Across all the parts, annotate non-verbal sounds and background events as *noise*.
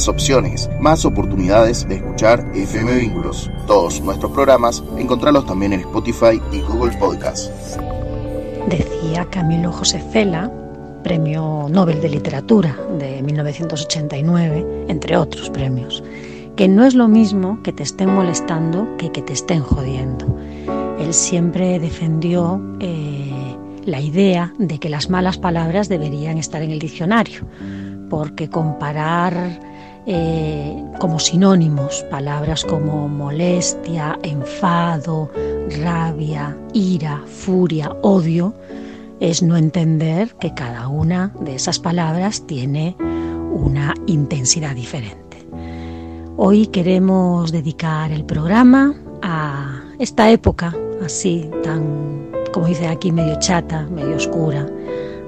más opciones, más oportunidades de escuchar FM Vínculos. Todos nuestros programas, encontrarlos también en Spotify y Google Podcast. Decía Camilo José Cela, Premio Nobel de Literatura de 1989, entre otros premios, que no es lo mismo que te estén molestando que que te estén jodiendo. Él siempre defendió eh, la idea de que las malas palabras deberían estar en el diccionario, porque comparar eh, como sinónimos palabras como molestia, enfado, rabia, ira, furia, odio, es no entender que cada una de esas palabras tiene una intensidad diferente. Hoy queremos dedicar el programa a esta época así, tan, como dice aquí, medio chata, medio oscura,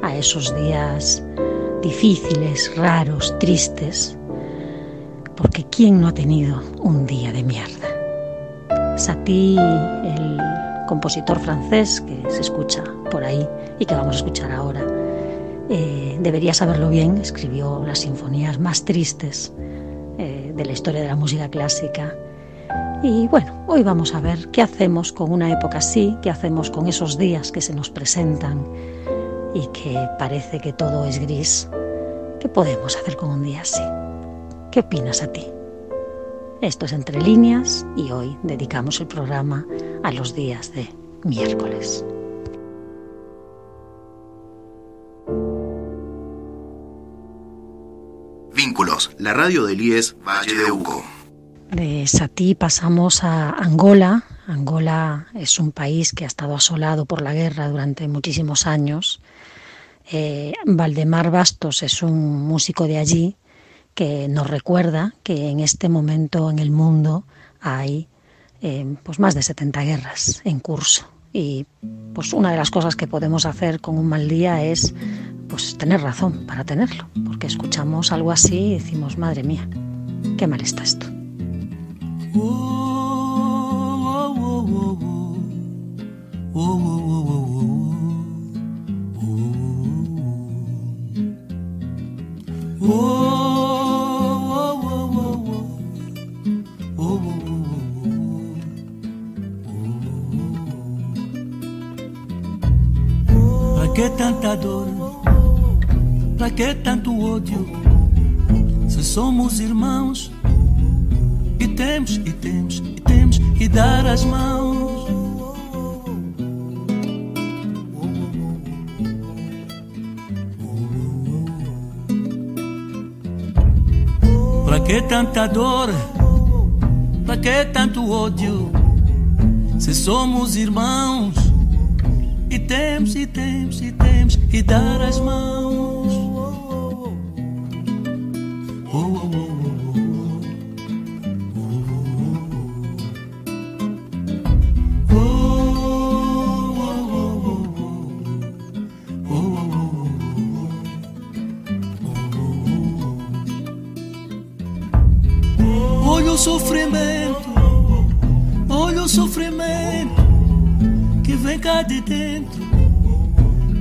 a esos días difíciles, raros, tristes, porque ¿quién no ha tenido un día de mierda? Satie, el compositor francés que se escucha por ahí y que vamos a escuchar ahora, eh, debería saberlo bien, escribió las sinfonías más tristes eh, de la historia de la música clásica. Y bueno, hoy vamos a ver qué hacemos con una época así, qué hacemos con esos días que se nos presentan y que parece que todo es gris. ¿Qué podemos hacer con un día así? ¿Qué opinas a ti? Esto es Entre líneas y hoy dedicamos el programa a los días de miércoles. Vínculos, la radio del IES Valle de Uco. De Satí pasamos a Angola. Angola es un país que ha estado asolado por la guerra durante muchísimos años. Eh, Valdemar Bastos es un músico de allí que nos recuerda que en este momento en el mundo hay eh, pues más de 70 guerras en curso y pues una de las cosas que podemos hacer con un mal día es pues tener razón para tenerlo, porque escuchamos algo así y decimos, madre mía, qué mal está esto. Que tanta dor? Pra que tanto ódio? Se somos irmãos e temos, e temos, e temos que dar as mãos. Pra que tanta dor? Pra que tanto ódio? Se somos irmãos temos, e temos, e temos que dar as mãos. Que vem cá de dentro.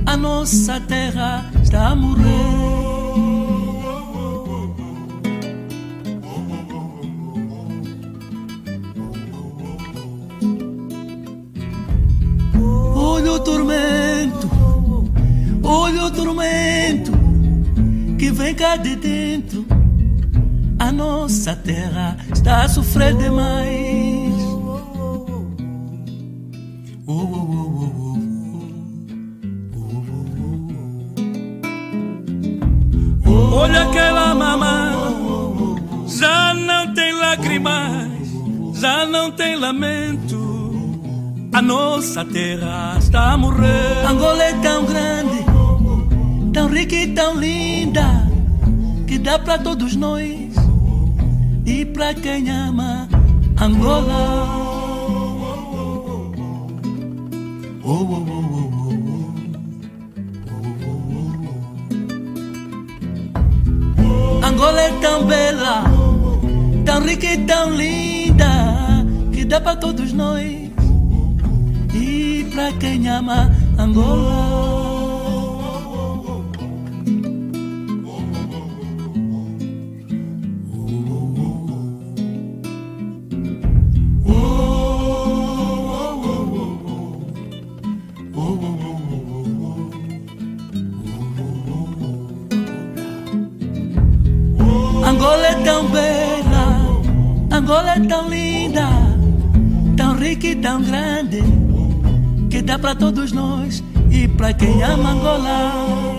A nossa terra está a morrer. Olha o tormento, olha o tormento que vem cá de dentro. A nossa terra está a sofrer demais. Lágrimas, já não tem lamento. A nossa terra está a morrer. Angola é tão grande, tão rica e tão linda, que dá para todos nós e para quem ama Angola. Oh, oh, oh, Angola é tão bela, tão rica e tão linda, que dá para todos nós e para quem ama Angola. É tão linda, tão rica e tão grande, que dá para todos nós e para quem ama Angola.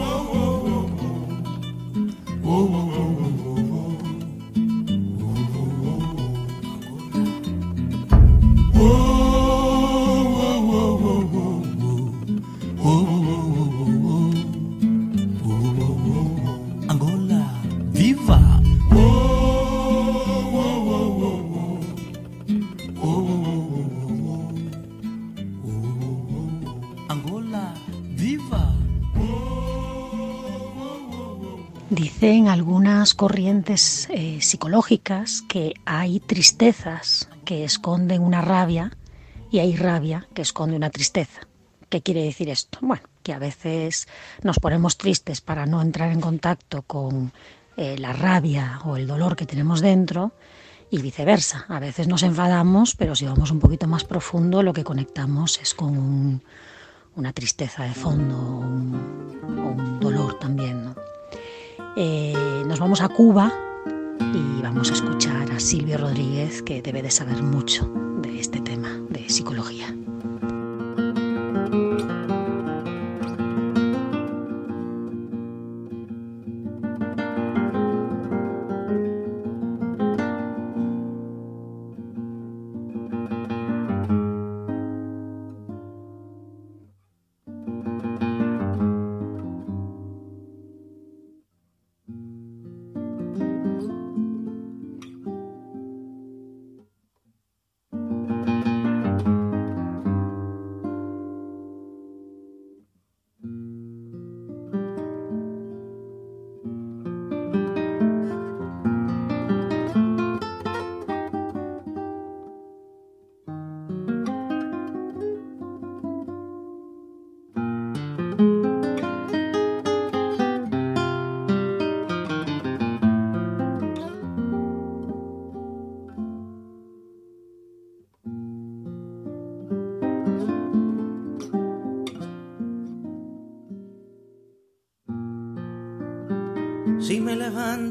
Corrientes eh, psicológicas que hay tristezas que esconden una rabia y hay rabia que esconde una tristeza. ¿Qué quiere decir esto? Bueno, que a veces nos ponemos tristes para no entrar en contacto con eh, la rabia o el dolor que tenemos dentro y viceversa. A veces nos enfadamos, pero si vamos un poquito más profundo, lo que conectamos es con una tristeza de fondo o un, dolor también. Eh, nos vamos a Cuba y vamos a escuchar a Silvio Rodríguez, que debe de saber mucho de este tema de psicología.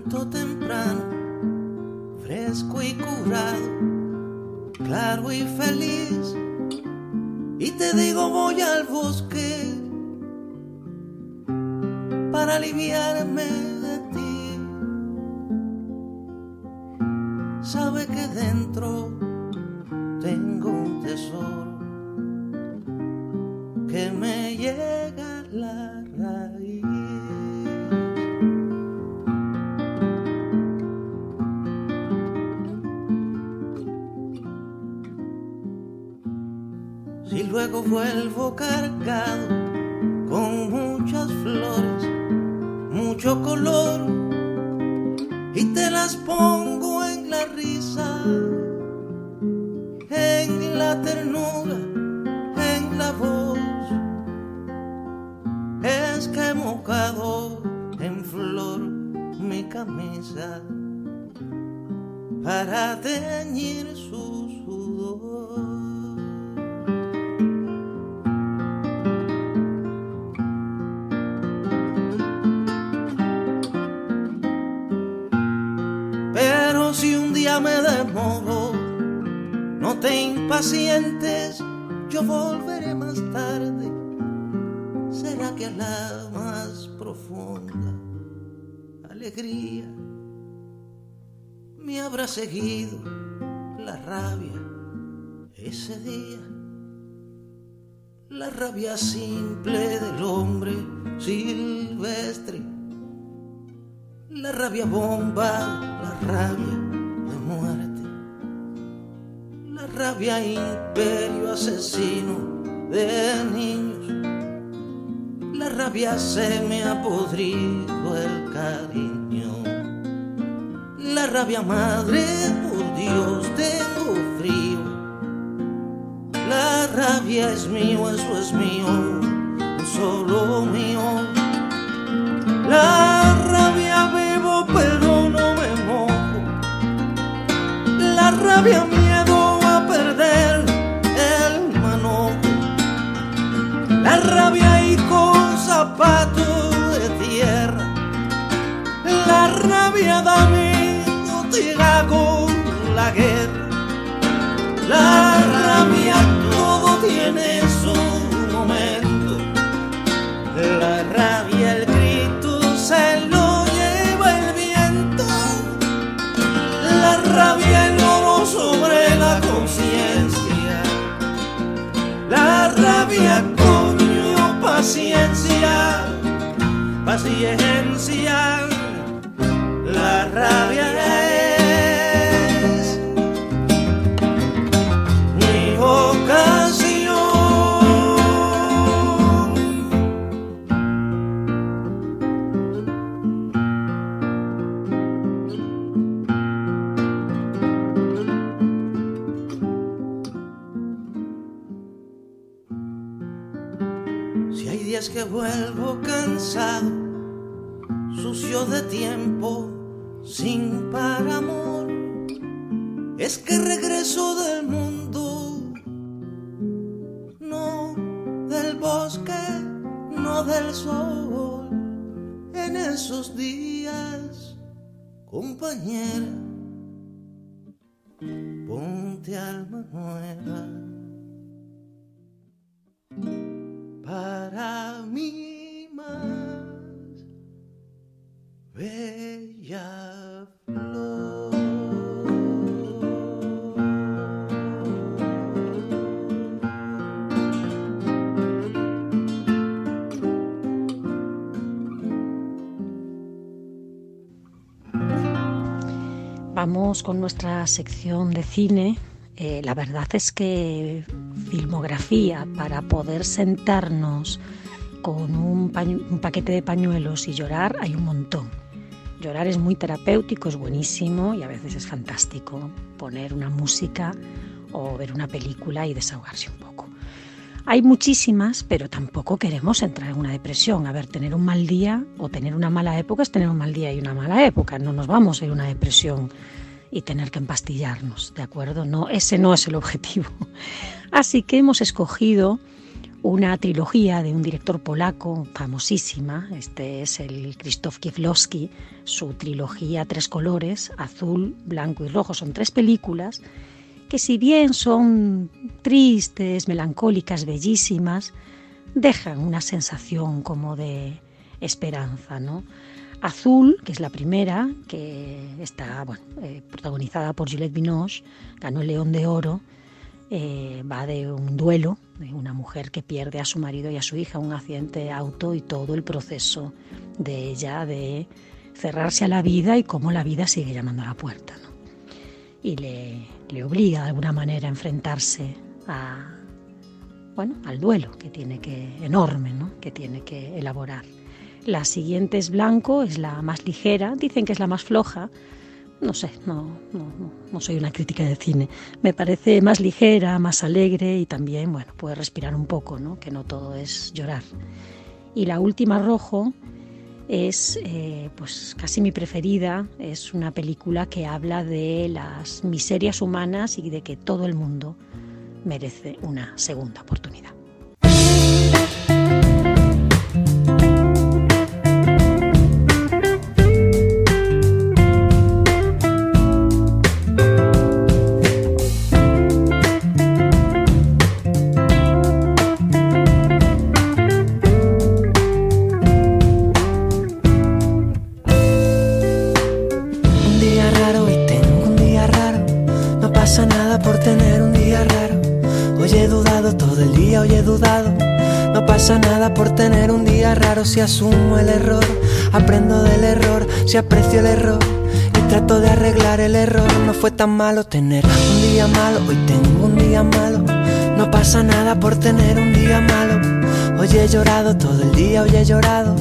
Levanto temprano, fresco y curado, claro y feliz, y te digo voy al bosque para aliviarme de ti. Sabe que dentro tengo un tesoro vuelvo rabia simple del hombre silvestre. La rabia bomba, la rabia de muerte, la rabia imperio asesino de niños, la rabia se me ha podrido el cariño, la rabia madre, por Dios tengo frío, la rabia es mío, eso es mío, solo mío. La rabia vivo pero no me mojo. La rabia miedo a perder el manojo. la rabia y con zapatos de tierra, la rabia da miedo tira con la guerra, la rabia tiene su momento, la rabia el grito se lo lleva el viento, la rabia el oro sobre la conciencia, la rabia paciencia, paciencia, la rabia días que vuelvo cansado, sucio de tiempo, sin par amor, es que regreso del mundo, no del bosque, no del sol, en esos días, compañera, ponte alma nueva bella. Vamos con nuestra sección de cine. Eh, la verdad es que filmografía para poder sentarnos con un, un, paquete de pañuelos y llorar hay un montón. Llorar es muy terapéutico, es buenísimo y a veces es fantástico poner una música o ver una película y desahogarse un poco. Hay muchísimas, pero tampoco queremos entrar en una depresión. A ver, tener un mal día o tener una mala época es tener un mal día y una mala época. No nos vamos a ir a una depresión y tener que empastillarnos, ¿de acuerdo? No, ese no es el objetivo. *laughs* Así que hemos escogido una trilogía de un director polaco famosísima, este es el Krzysztof Kieślowski, su trilogía Tres colores, azul, blanco y rojo, son tres películas que si bien son tristes, melancólicas, bellísimas, dejan una sensación como de esperanza, ¿no? Azul, que es la primera, que está bueno, eh, protagonizada por Juliette Binoche, ganó el León de Oro, eh, va de un duelo de una mujer que pierde a su marido y a su hija un accidente de auto y todo el proceso de ella de cerrarse a la vida y cómo la vida sigue llamando a la puerta. Y le, le obliga de alguna manera a enfrentarse a, bueno, al duelo que tiene que, enorme, ¿no? que tiene que elaborar. La siguiente es blanco, es la más ligera, dicen que es la más floja. No sé, no, no, soy una crítica de cine. Me parece más ligera, más alegre y también, bueno, puede respirar un poco, ¿no? que no todo es llorar. Y la última rojo es eh, pues casi mi preferida, es una película que habla de las miserias humanas y de que todo el mundo merece una segunda oportunidad. Si asumo el error, aprendo del error, si aprecio el error y trato de arreglar el error. No fue tan malo tener un día malo, hoy tengo un día malo. No pasa nada por tener un día malo. Hoy he llorado todo el día, hoy he llorado.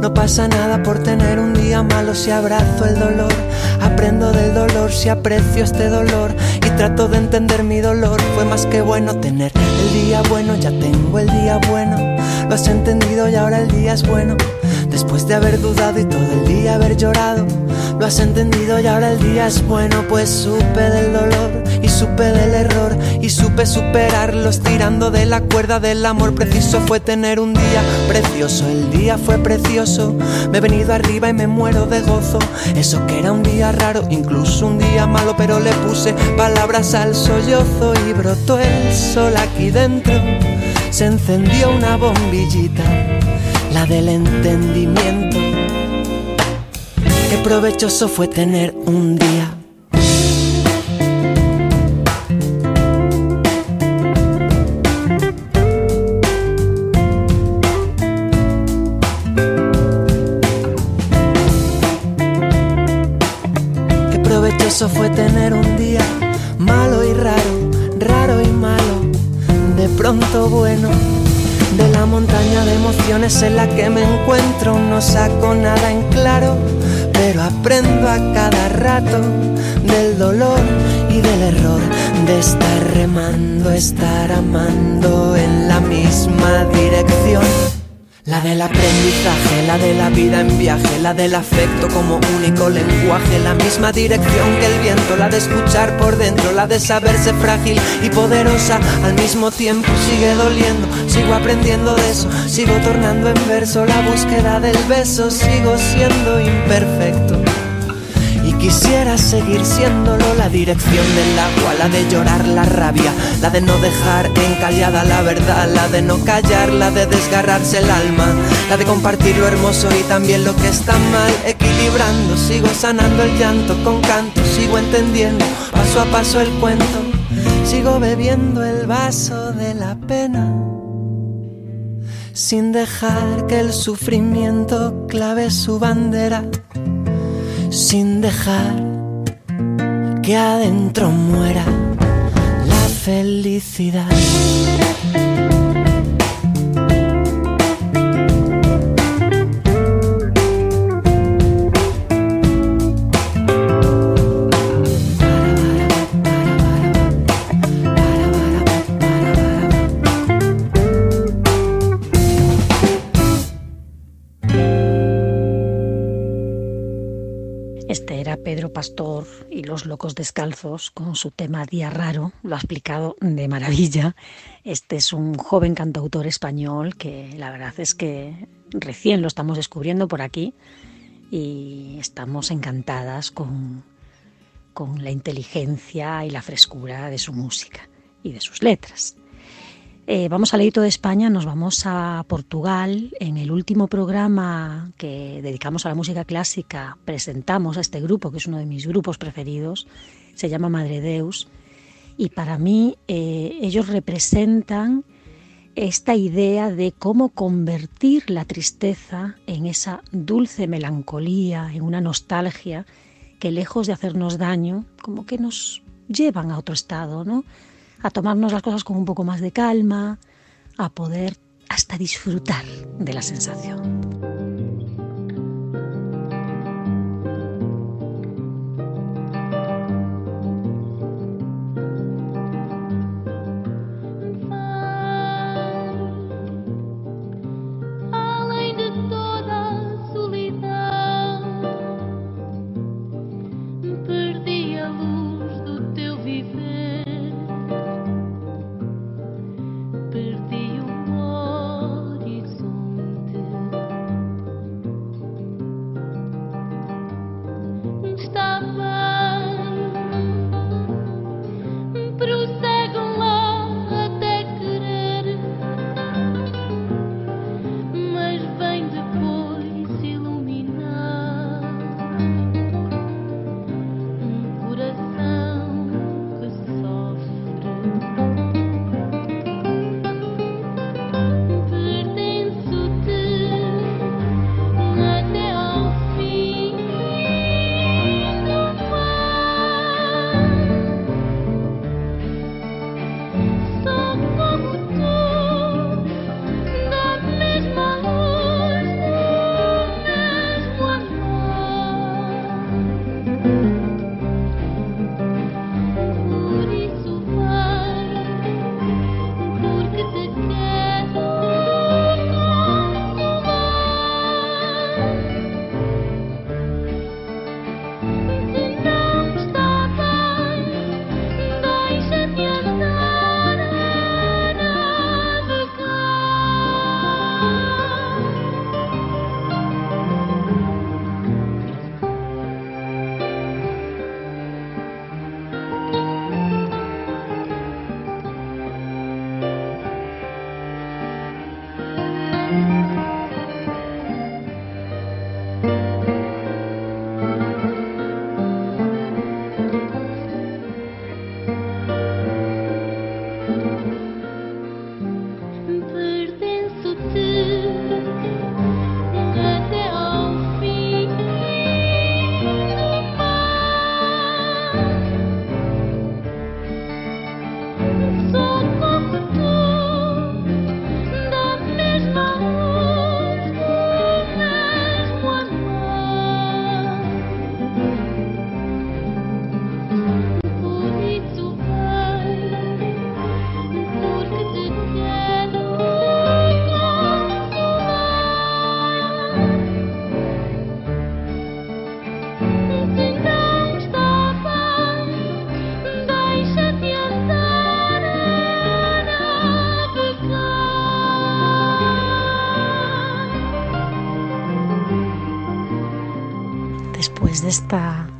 No pasa nada por tener un día malo si abrazo el dolor. Aprendo del dolor si aprecio este dolor y trato de entender mi dolor. Fue más que bueno tener el día bueno, ya tengo el día bueno. Lo has entendido y ahora el día es bueno. Después de haber dudado y todo el día haber llorado, Lo has entendido y ahora el día es bueno, pues supe del dolor y supe del error y supe superarlo estirando de la cuerda del amor. Preciso fue tener un día precioso, el día fue precioso. Me he venido arriba y me muero de gozo. Eso que era un día raro, incluso un día malo, pero le puse palabras al sollozo y brotó el sol aquí dentro. Se encendió una bombillita, la del entendimiento Qué provechoso fue tener un día. Bueno. De la montaña de emociones en la que me encuentro no saco nada en claro pero aprendo a cada rato del dolor y del error de estar remando, estar amando en la misma dirección. La del aprendizaje, la de la vida en viaje, la del afecto como único lenguaje, la misma dirección que el viento, la de escuchar por dentro, la de saberse frágil y poderosa al mismo tiempo. Sigue doliendo, sigo aprendiendo de eso, sigo tornando en verso la búsqueda del beso, sigo siendo imperfecto. Quisiera seguir siéndolo la dirección del agua, la de llorar la rabia, la de no dejar encallada la verdad, la de no callar, la de desgarrarse el alma, la de compartir lo hermoso y también lo que está mal, equilibrando, sigo sanando el llanto con canto, sigo entendiendo paso a paso el cuento, sigo bebiendo el vaso de la pena. Sin dejar que el sufrimiento clave su bandera sin dejar que adentro muera la felicidad. Descalzos con su tema Día Raro, lo ha explicado de maravilla. Este es un joven cantautor español que la verdad es que recién lo estamos descubriendo por aquí y estamos encantadas con, con la inteligencia y la frescura de su música y de sus letras. Eh, vamos al leito de España, nos vamos a Portugal. En el último programa que dedicamos a la música clásica presentamos a este grupo, que es uno de mis grupos preferidos, se llama Madre Deus, y para mí eh, ellos representan esta idea de cómo convertir la tristeza en esa dulce melancolía, en una nostalgia que lejos de hacernos daño, como que nos llevan a otro estado, ¿no? A tomarnos las cosas con un poco más de calma, a poder hasta disfrutar de la sensación.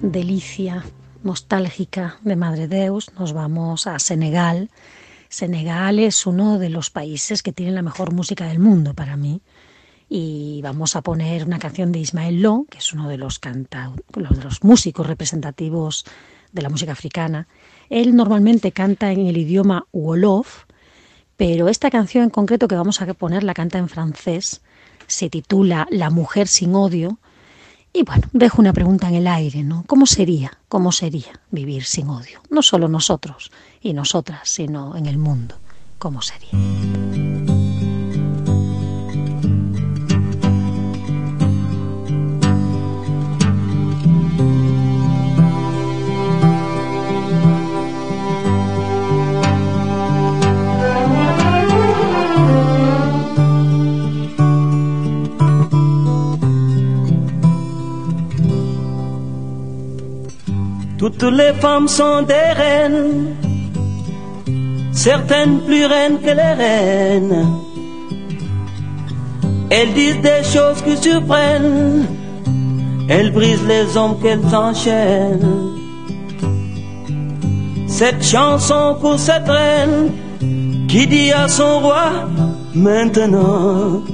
Delicia nostálgica de Madre Deus nos vamos a Senegal. Senegal es uno de los países que tienen la mejor música del mundo para mí. Y vamos a poner una canción de Ismael Lo, que es uno de los, canta de los músicos representativos de la música africana. Él normalmente canta en el idioma Wolof, pero esta canción en concreto que vamos a poner la canta en francés. Se titula La mujer sin odio y bueno, dejo una pregunta en el aire, ¿no? ¿Cómo sería, cómo sería vivir sin odio? No solo nosotros y nosotras, sino en el mundo. ¿Cómo sería? Toutes les femmes sont des reines, certaines plus reines que les reines. Elles disent des choses qui surprennent, elles brisent les hommes qu'elles enchaînent. Cette chanson pour cette reine qui dit à son roi, maintenant,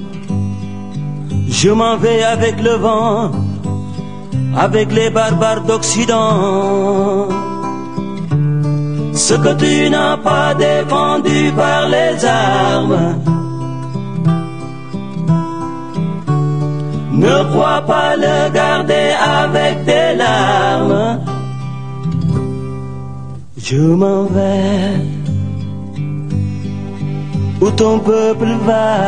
je m'en vais avec le vent avec les barbares d'Occident. Ce que tu n'as pas défendu par les armes, ne crois pas le garder avec des larmes. Je m'en vais où ton peuple va.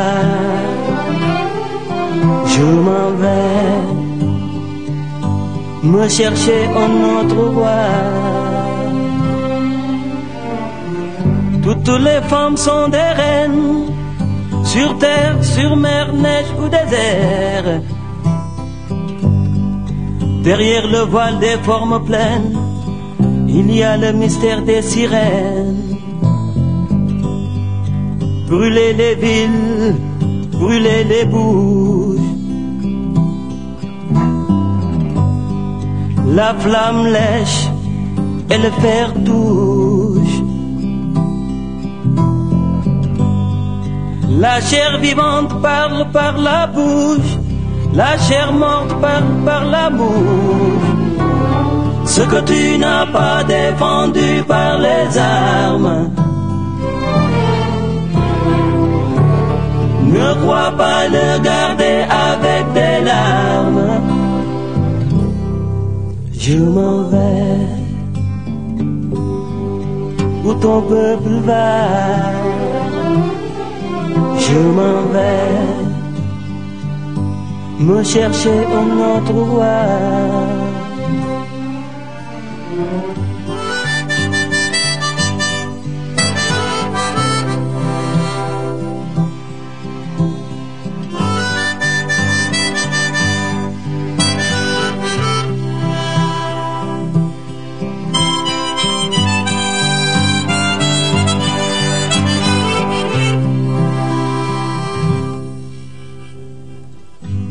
Je m'en vais me chercher un autre roi. Toutes les femmes sont des reines, sur terre, sur mer, neige ou désert. Derrière le voile des formes pleines, il y a le mystère des sirènes. Brûler les villes, brûler les bouches La flamme lèche et le fer touche. La chair vivante parle par la bouche, la chair morte parle par la bouche. Ce que tu n'as pas défendu par les armes. Ne crois pas le garder avec des larmes je m'en vais où ton peuple va? Je m'en vais me chercher un autre roi.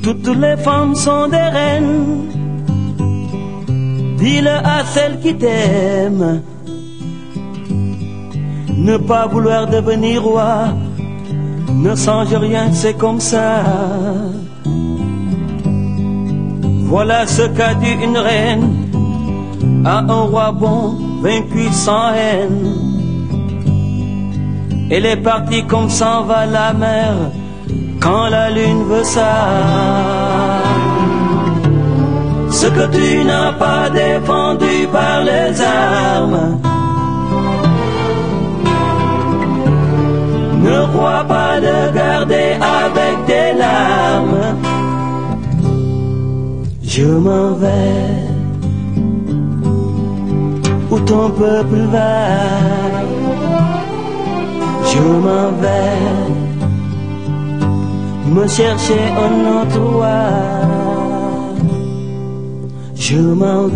Toutes les femmes sont des reines. Dis-le à celle qui t'aime. Ne pas vouloir devenir roi, ne change rien, c'est comme ça. Voilà ce qu'a dit une reine à un roi bon, vaincu sans haine. Elle est partie comme s'en va la mer quand la lune veut ça. Ce que tu n'as pas défendu par les armes. Ne crois pas le garder avec des larmes. Je m'en vais où ton peuple va. Je m'en vais me chercher. Je m'en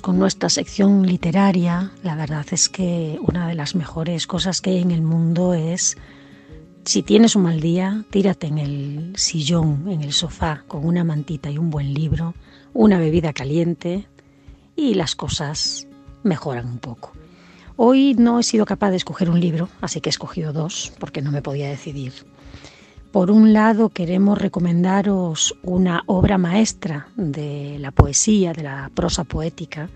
con nuestra sección literaria. La verdad es que una de las mejores cosas que hay en el mundo es, si tienes un mal día, tírate en el sillón, en el sofá, con una mantita y un buen libro, una bebida caliente y las cosas mejoran un poco. Hoy no he sido capaz de escoger un libro, así que he escogido dos porque no me podía decidir. Por un lado, queremos recomendaros una obra maestra de la poesía, de la prosa poética,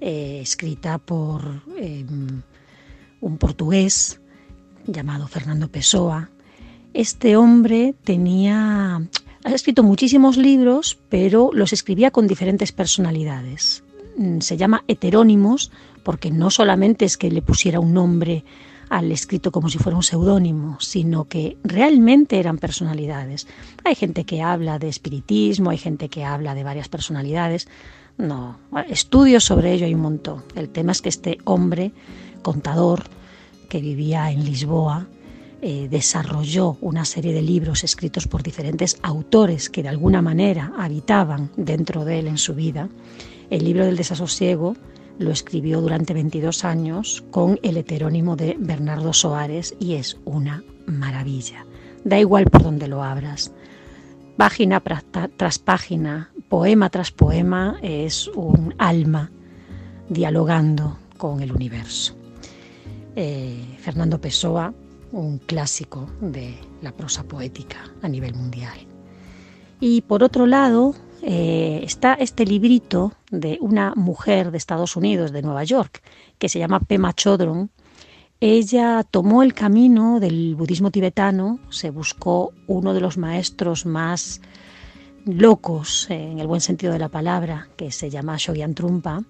eh, escrita por em, un portugués llamado Fernando Pessoa. Este hombre tenía, ha escrito muchísimos libros, pero los escribía con diferentes personalidades. Mm, se llama heterónimos porque no solamente es que le pusiera un nombre al escrito como si fuera un seudónimo, sino que realmente eran personalidades. Hay gente que habla de espiritismo, hay gente que habla de varias personalidades. No, estudios sobre ello hay un montón. El tema es que este hombre, contador, que vivía en Lisboa, eh, desarrolló una serie de libros escritos por diferentes autores que de alguna manera habitaban dentro de él en su vida. El libro del desasosiego lo escribió durante 22 años con el heterónimo de Bernardo Soares y es una maravilla. Da igual por donde lo abras. Página tras página, poema tras poema, es un alma dialogando con el universo. Eh, Fernando Pessoa, un clásico de la prosa poética a nivel mundial. Y por otro lado, eh, está este librito de una mujer de Estados Unidos, de Nueva York, que se llama Pema Chodron. Ella tomó el camino del budismo tibetano, se buscó uno de los maestros más locos, en el buen sentido de la palabra, que se llama Shogyan Trumpa,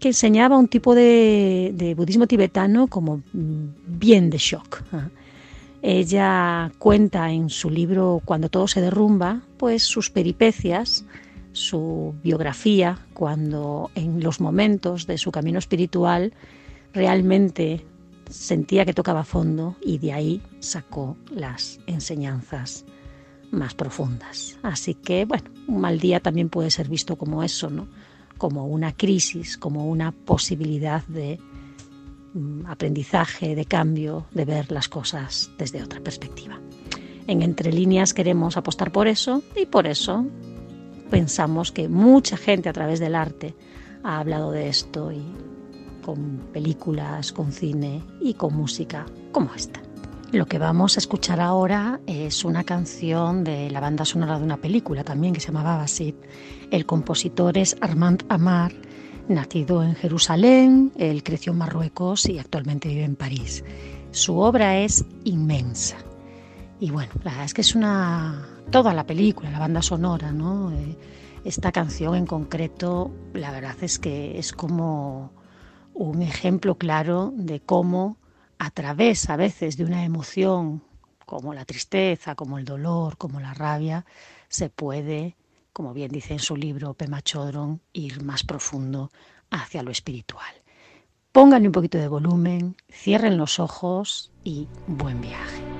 que enseñaba un tipo de, de budismo tibetano como bien de shock. Ella cuenta en su libro Cuando todo se derrumba, pues sus peripecias, su biografía, cuando en los momentos de su camino espiritual realmente sentía que tocaba fondo y de ahí sacó las enseñanzas más profundas. Así que, bueno, un mal día también puede ser visto como eso, ¿no? Como una crisis, como una posibilidad de Mm, aprendizaje, de cambio, de ver las cosas desde otra perspectiva. En Entre líneas queremos apostar por eso y por eso pensamos que mucha gente a través del arte ha hablado de esto y con películas, con cine y con música como esta. Lo que vamos a escuchar ahora es una canción de la banda sonora de una película también que se llamaba Basit. El compositor es Armand Amar Nacido en Jerusalén, él creció en Marruecos y actualmente vive en París. Su obra es inmensa. Y bueno, la verdad es que es una. toda la película, la banda sonora, ¿no? Eh, esta canción en concreto, la verdad es que es como un ejemplo claro de cómo a través a veces de una emoción como la tristeza, como el dolor, como la rabia, se puede como bien dice en su libro Pema Chodron, ir más profundo hacia lo espiritual. Pónganle un poquito de volumen, cierren los ojos y buen viaje.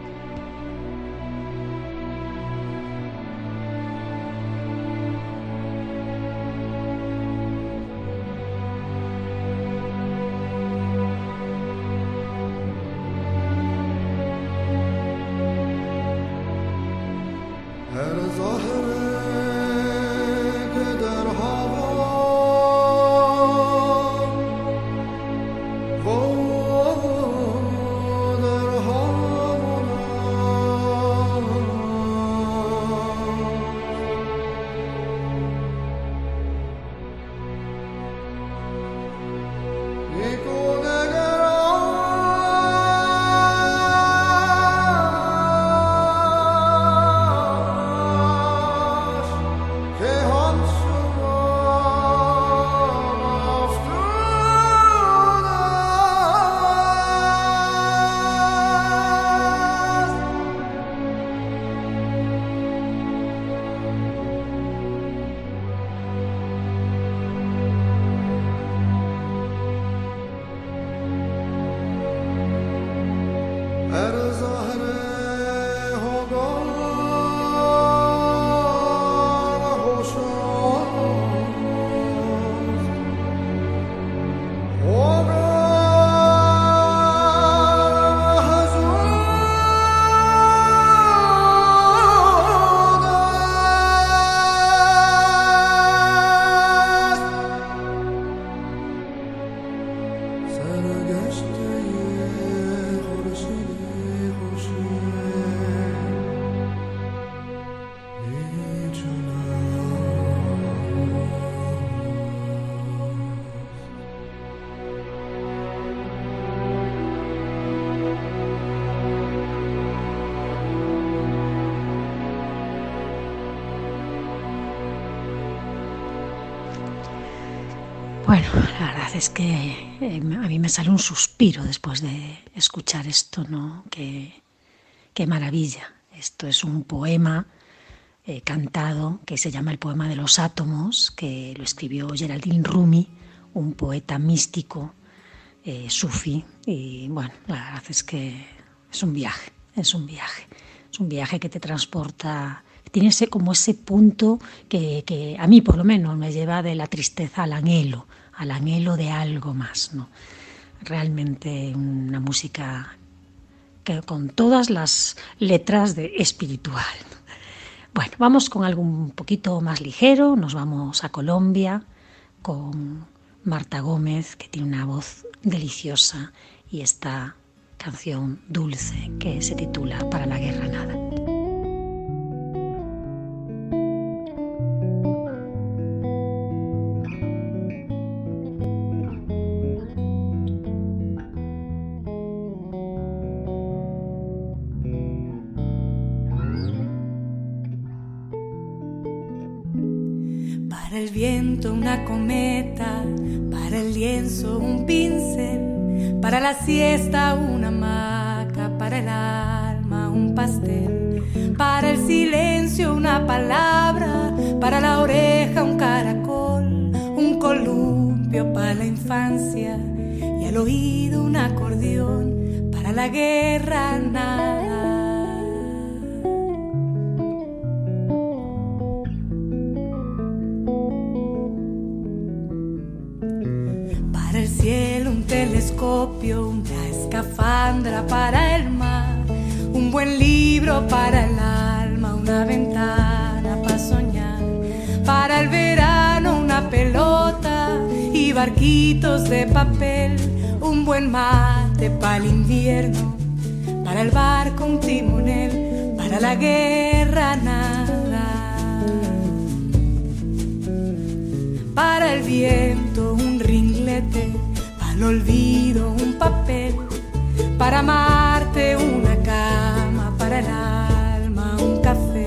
Bueno, la verdad es que eh, a mí me sale un suspiro después de escuchar esto, ¿no? Qué, qué maravilla. Esto es un poema eh, cantado que se llama El poema de los átomos, que lo escribió Geraldine Rumi, un poeta místico eh, sufi. Y bueno, la verdad es que es un viaje, es un viaje. Es un viaje que te transporta tiene ese, como ese punto que, que, a mí por lo menos me lleva de la tristeza al anhelo, al anhelo de algo más. ¿no? Realmente una música que, con todas las letras de espiritual. Bueno, vamos con algo un poquito más ligero, nos vamos a Colombia con Marta Gómez, que tiene una voz deliciosa, y esta canción dulce que se titula Para la guerra nada. Una cometa, para el lienzo un pincel, para la siesta una hamaca, para el alma un pastel, para el silencio una palabra, para la oreja un caracol, un columpio para la infancia y al oído un acordeón, para la guerra nada escafandra para el mar, un buen libro para el alma, una ventana para soñar, para el verano una pelota y barquitos de papel, un buen mate para el invierno, para el barco un timonel, para la guerra nada, para el viento un ringlete olvido un papel, para amarte una cama, para el alma un café,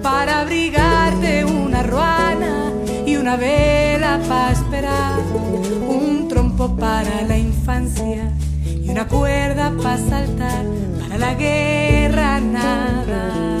para abrigarte una ruana y una vela para esperar, un trompo para la infancia y una cuerda para saltar, para la guerra nada.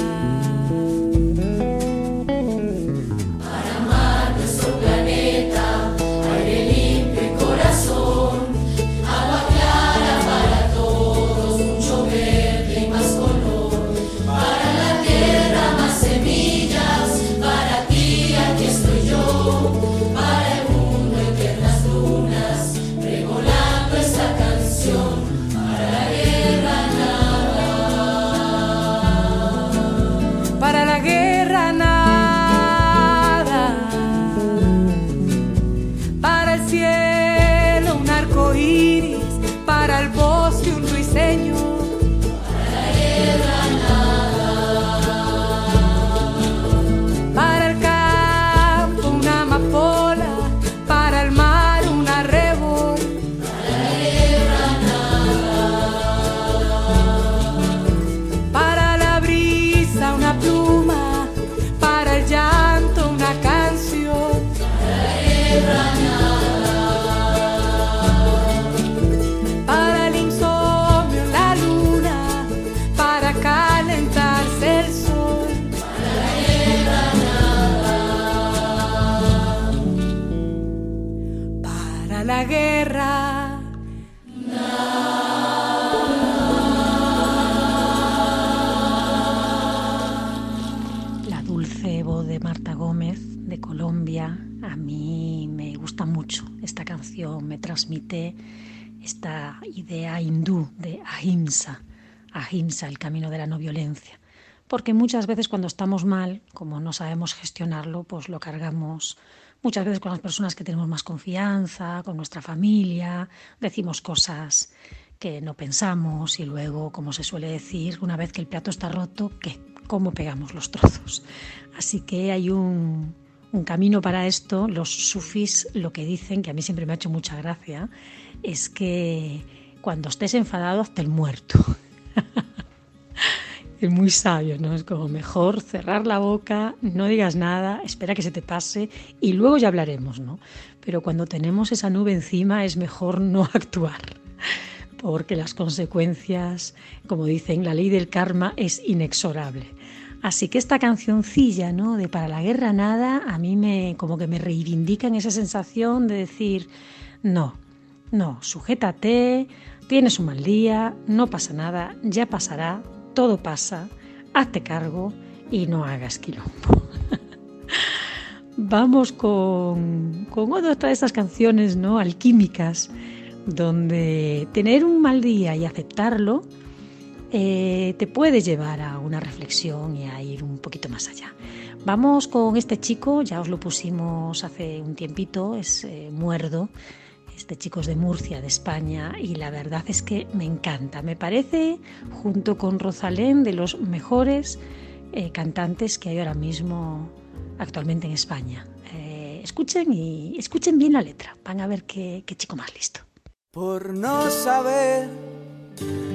Transmite esta idea hindú de ahimsa, ahimsa, el camino de la no violencia. Porque muchas veces cuando estamos mal, como no sabemos gestionarlo, pues lo cargamos muchas veces con las personas que tenemos más confianza, con nuestra familia, decimos cosas que no pensamos y luego, como se suele decir, una vez que el plato está roto, ¿qué? ¿Cómo pegamos los trozos? Así que hay un, un camino para esto, los sufis lo que dicen, que a mí siempre me ha hecho mucha gracia, es que cuando estés enfadado, hazte el muerto. *laughs* es muy sabio, ¿no? Es como mejor cerrar la boca, no digas nada, espera que se te pase y luego ya hablaremos, ¿no? Pero cuando tenemos esa nube encima es mejor no *laughs* actuar, porque las consecuencias, como dicen, la ley del karma es inexorable. Así que esta cancioncilla, ¿no? De para la guerra nada, a mí me como que me reivindica en esa sensación de decir, no, no, sujétate, tienes un mal día, no pasa nada, ya pasará, todo pasa, hazte cargo y no hagas quilombo. *laughs* Vamos con, con otra de estas canciones ¿no? alquímicas, donde tener un mal día y aceptarlo eh, te puede llevar a una reflexión y a ir un poquito más allá. Vamos con este chico, ya os lo pusimos hace un tiempito, es eh, Muerdo, este chico es de Murcia, de España, y la verdad es que me encanta. Me parece, junto con Rosalén, de los mejores eh, cantantes que hay ahora mismo actualmente en España. Eh, escuchen y escuchen bien la letra, van a ver qué, qué chico más listo. Por no saber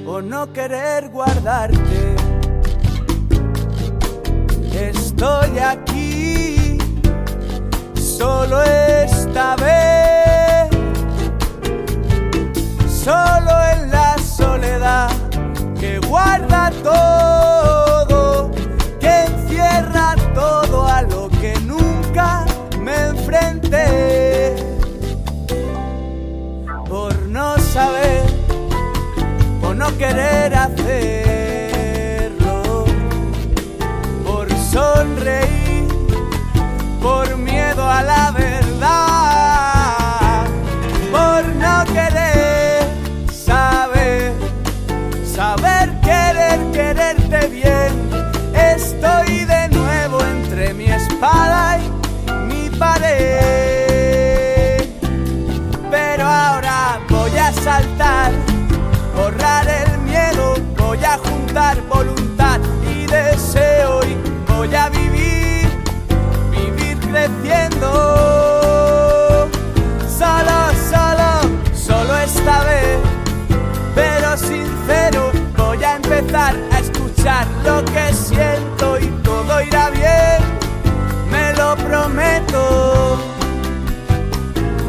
o no querer guardarte, estoy aquí solo esta vez solo en la soledad que guarda todo, que encierra todo a lo que nunca me enfrenté. Querer hacerlo, juntar voluntad y deseo y voy a vivir, vivir creciendo. Solo, solo, solo esta vez pero sincero voy a empezar a escuchar lo que siento y todo irá bien, me lo prometo.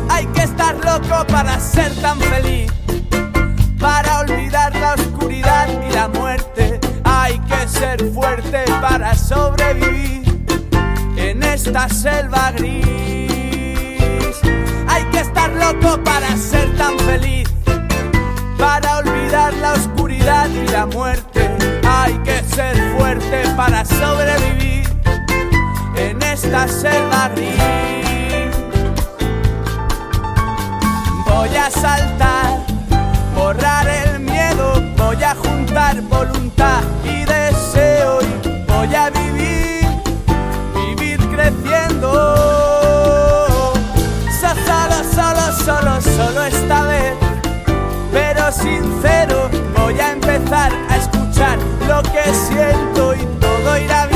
Hay que estar loco para ser tan feliz, para olvidar ser fuerte para sobrevivir en esta selva gris. Hay que estar loco para ser tan feliz para olvidar la oscuridad y la muerte. Hay que ser fuerte para sobrevivir en esta selva gris. Voy a saltar, voy a juntar voluntad y deseo y voy a vivir, vivir creciendo. Solo, solo, solo, solo esta vez pero sincero voy a empezar a escuchar lo que siento y todo irá bien,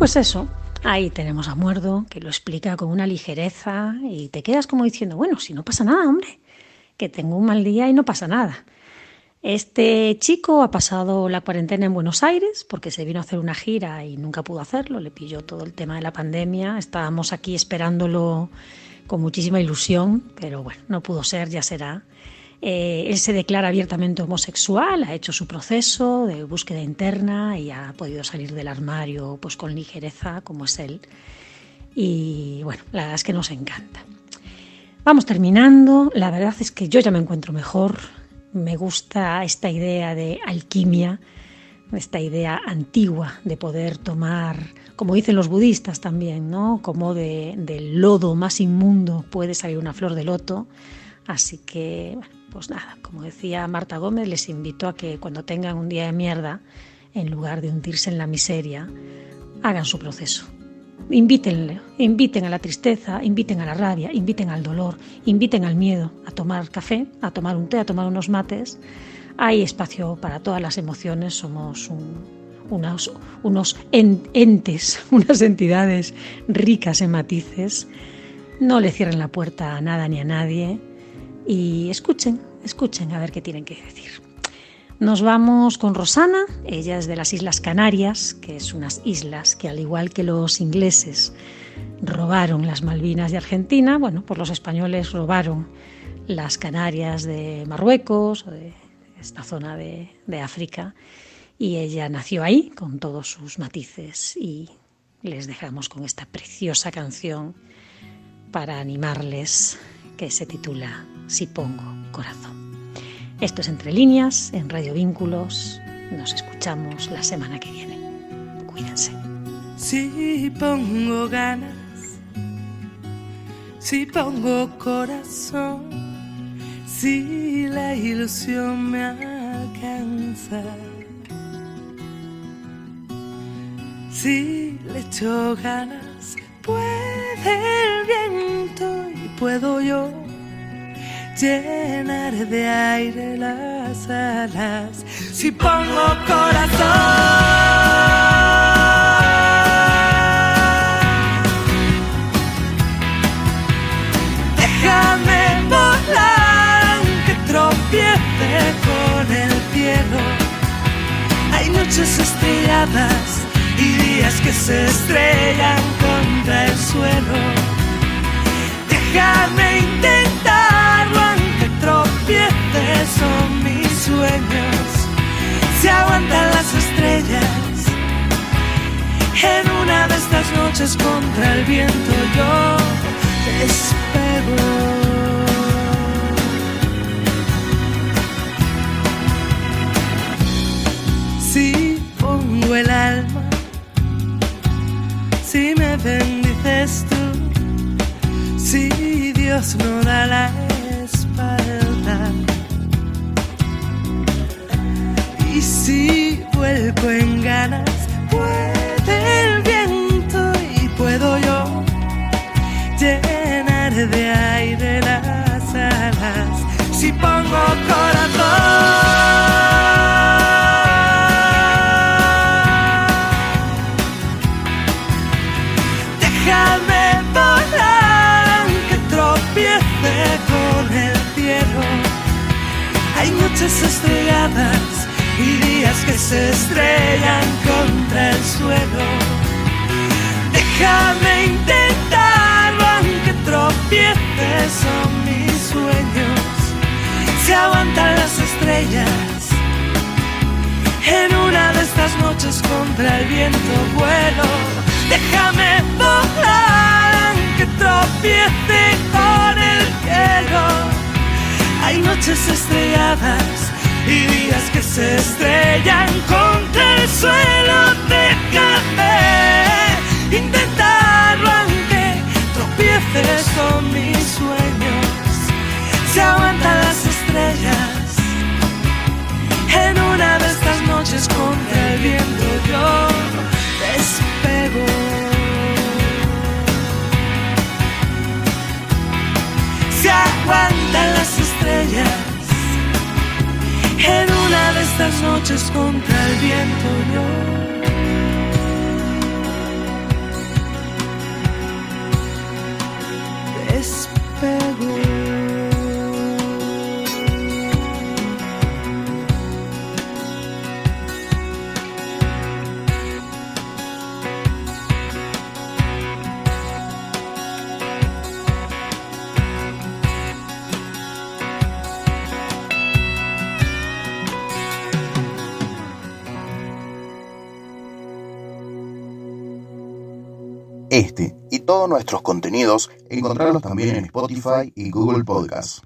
Pues eso, ahí tenemos a Muerdo, que lo explica con una ligereza y te quedas como diciendo, bueno, si no pasa nada, hombre, que tengo un mal día y no pasa nada. Este chico ha pasado la cuarentena en Buenos Aires porque se vino a hacer una gira y nunca pudo hacerlo, le pilló todo el tema de la pandemia, estábamos aquí esperándolo con muchísima ilusión, pero bueno, no pudo ser, ya será. Eh, él se declara abiertamente homosexual, ha hecho su proceso de búsqueda interna y ha podido salir del armario pues con ligereza, como es él. Y bueno, la verdad es que nos encanta. Vamos terminando. La verdad es que yo ya me encuentro mejor. Me gusta esta idea de alquimia, esta idea antigua de poder tomar, como dicen los budistas también, ¿no? Como de, del lodo más inmundo puede salir una flor de loto Así que, pues nada, como decía Marta Gómez, les invito a que cuando tengan un día de mierda, en lugar de hundirse en la miseria, hagan su proceso. Invítenle, inviten a la tristeza, inviten a la rabia, inviten al dolor, inviten al miedo a tomar café, a tomar un té, a tomar unos mates. Hay espacio para todas las emociones, somos unos, unos entes, *laughs* unas entidades ricas en matices. No le cierren la puerta a nada ni a nadie y escuchen, escuchen a ver qué tienen que decir. Nos vamos con Rosana, ella es de las Islas Canarias, que es unas islas que al igual que los ingleses robaron las Malvinas de Argentina, bueno, pues los españoles robaron las Canarias de Marruecos de esta zona de, de África y ella nació ahí con todos sus matices y les dejamos con esta preciosa canción para animarles que se titula Si pongo corazón. Esto es Entre líneas, en Radio Vínculos. Nos escuchamos la semana que viene. Cuídense. Si pongo ganas, si pongo corazón, si la ilusión me alcanza, si le echo ganas, puede el viento y puedo yo llenar de aire las alas si pongo corazón. Déjame volar aunque tropiece con el cielo. Hay noches estrelladas y días que se estrellan contra el suelo. Déjame intentarlo son mis sueños, se aguantan las estrellas. En una de estas noches contra el viento yo despego. Si pongo el alma, si me bendices tú, si Dios no da la Y vuelco en ganas, puede el viento y puedo yo llenar de aire las alas. Si pongo corazón. Déjame volar se estrellan contra el suelo. Déjame intentarlo aunque tropiece, son mis sueños. Se aguantan las estrellas en una de estas noches contra el viento vuelo. Déjame volar aunque tropiece con el cielo. Hay noches estrelladas y días que se estrellan contra el suelo de café. Intentarlo aunque tropieces con mis sueños. Se aguantan las estrellas en una de estas noches contra el viento yo despego. Se aguantan las estrellas en una de estas noches contra el viento yo todos nuestros contenidos encontrarlos también en Spotify y Google Podcasts.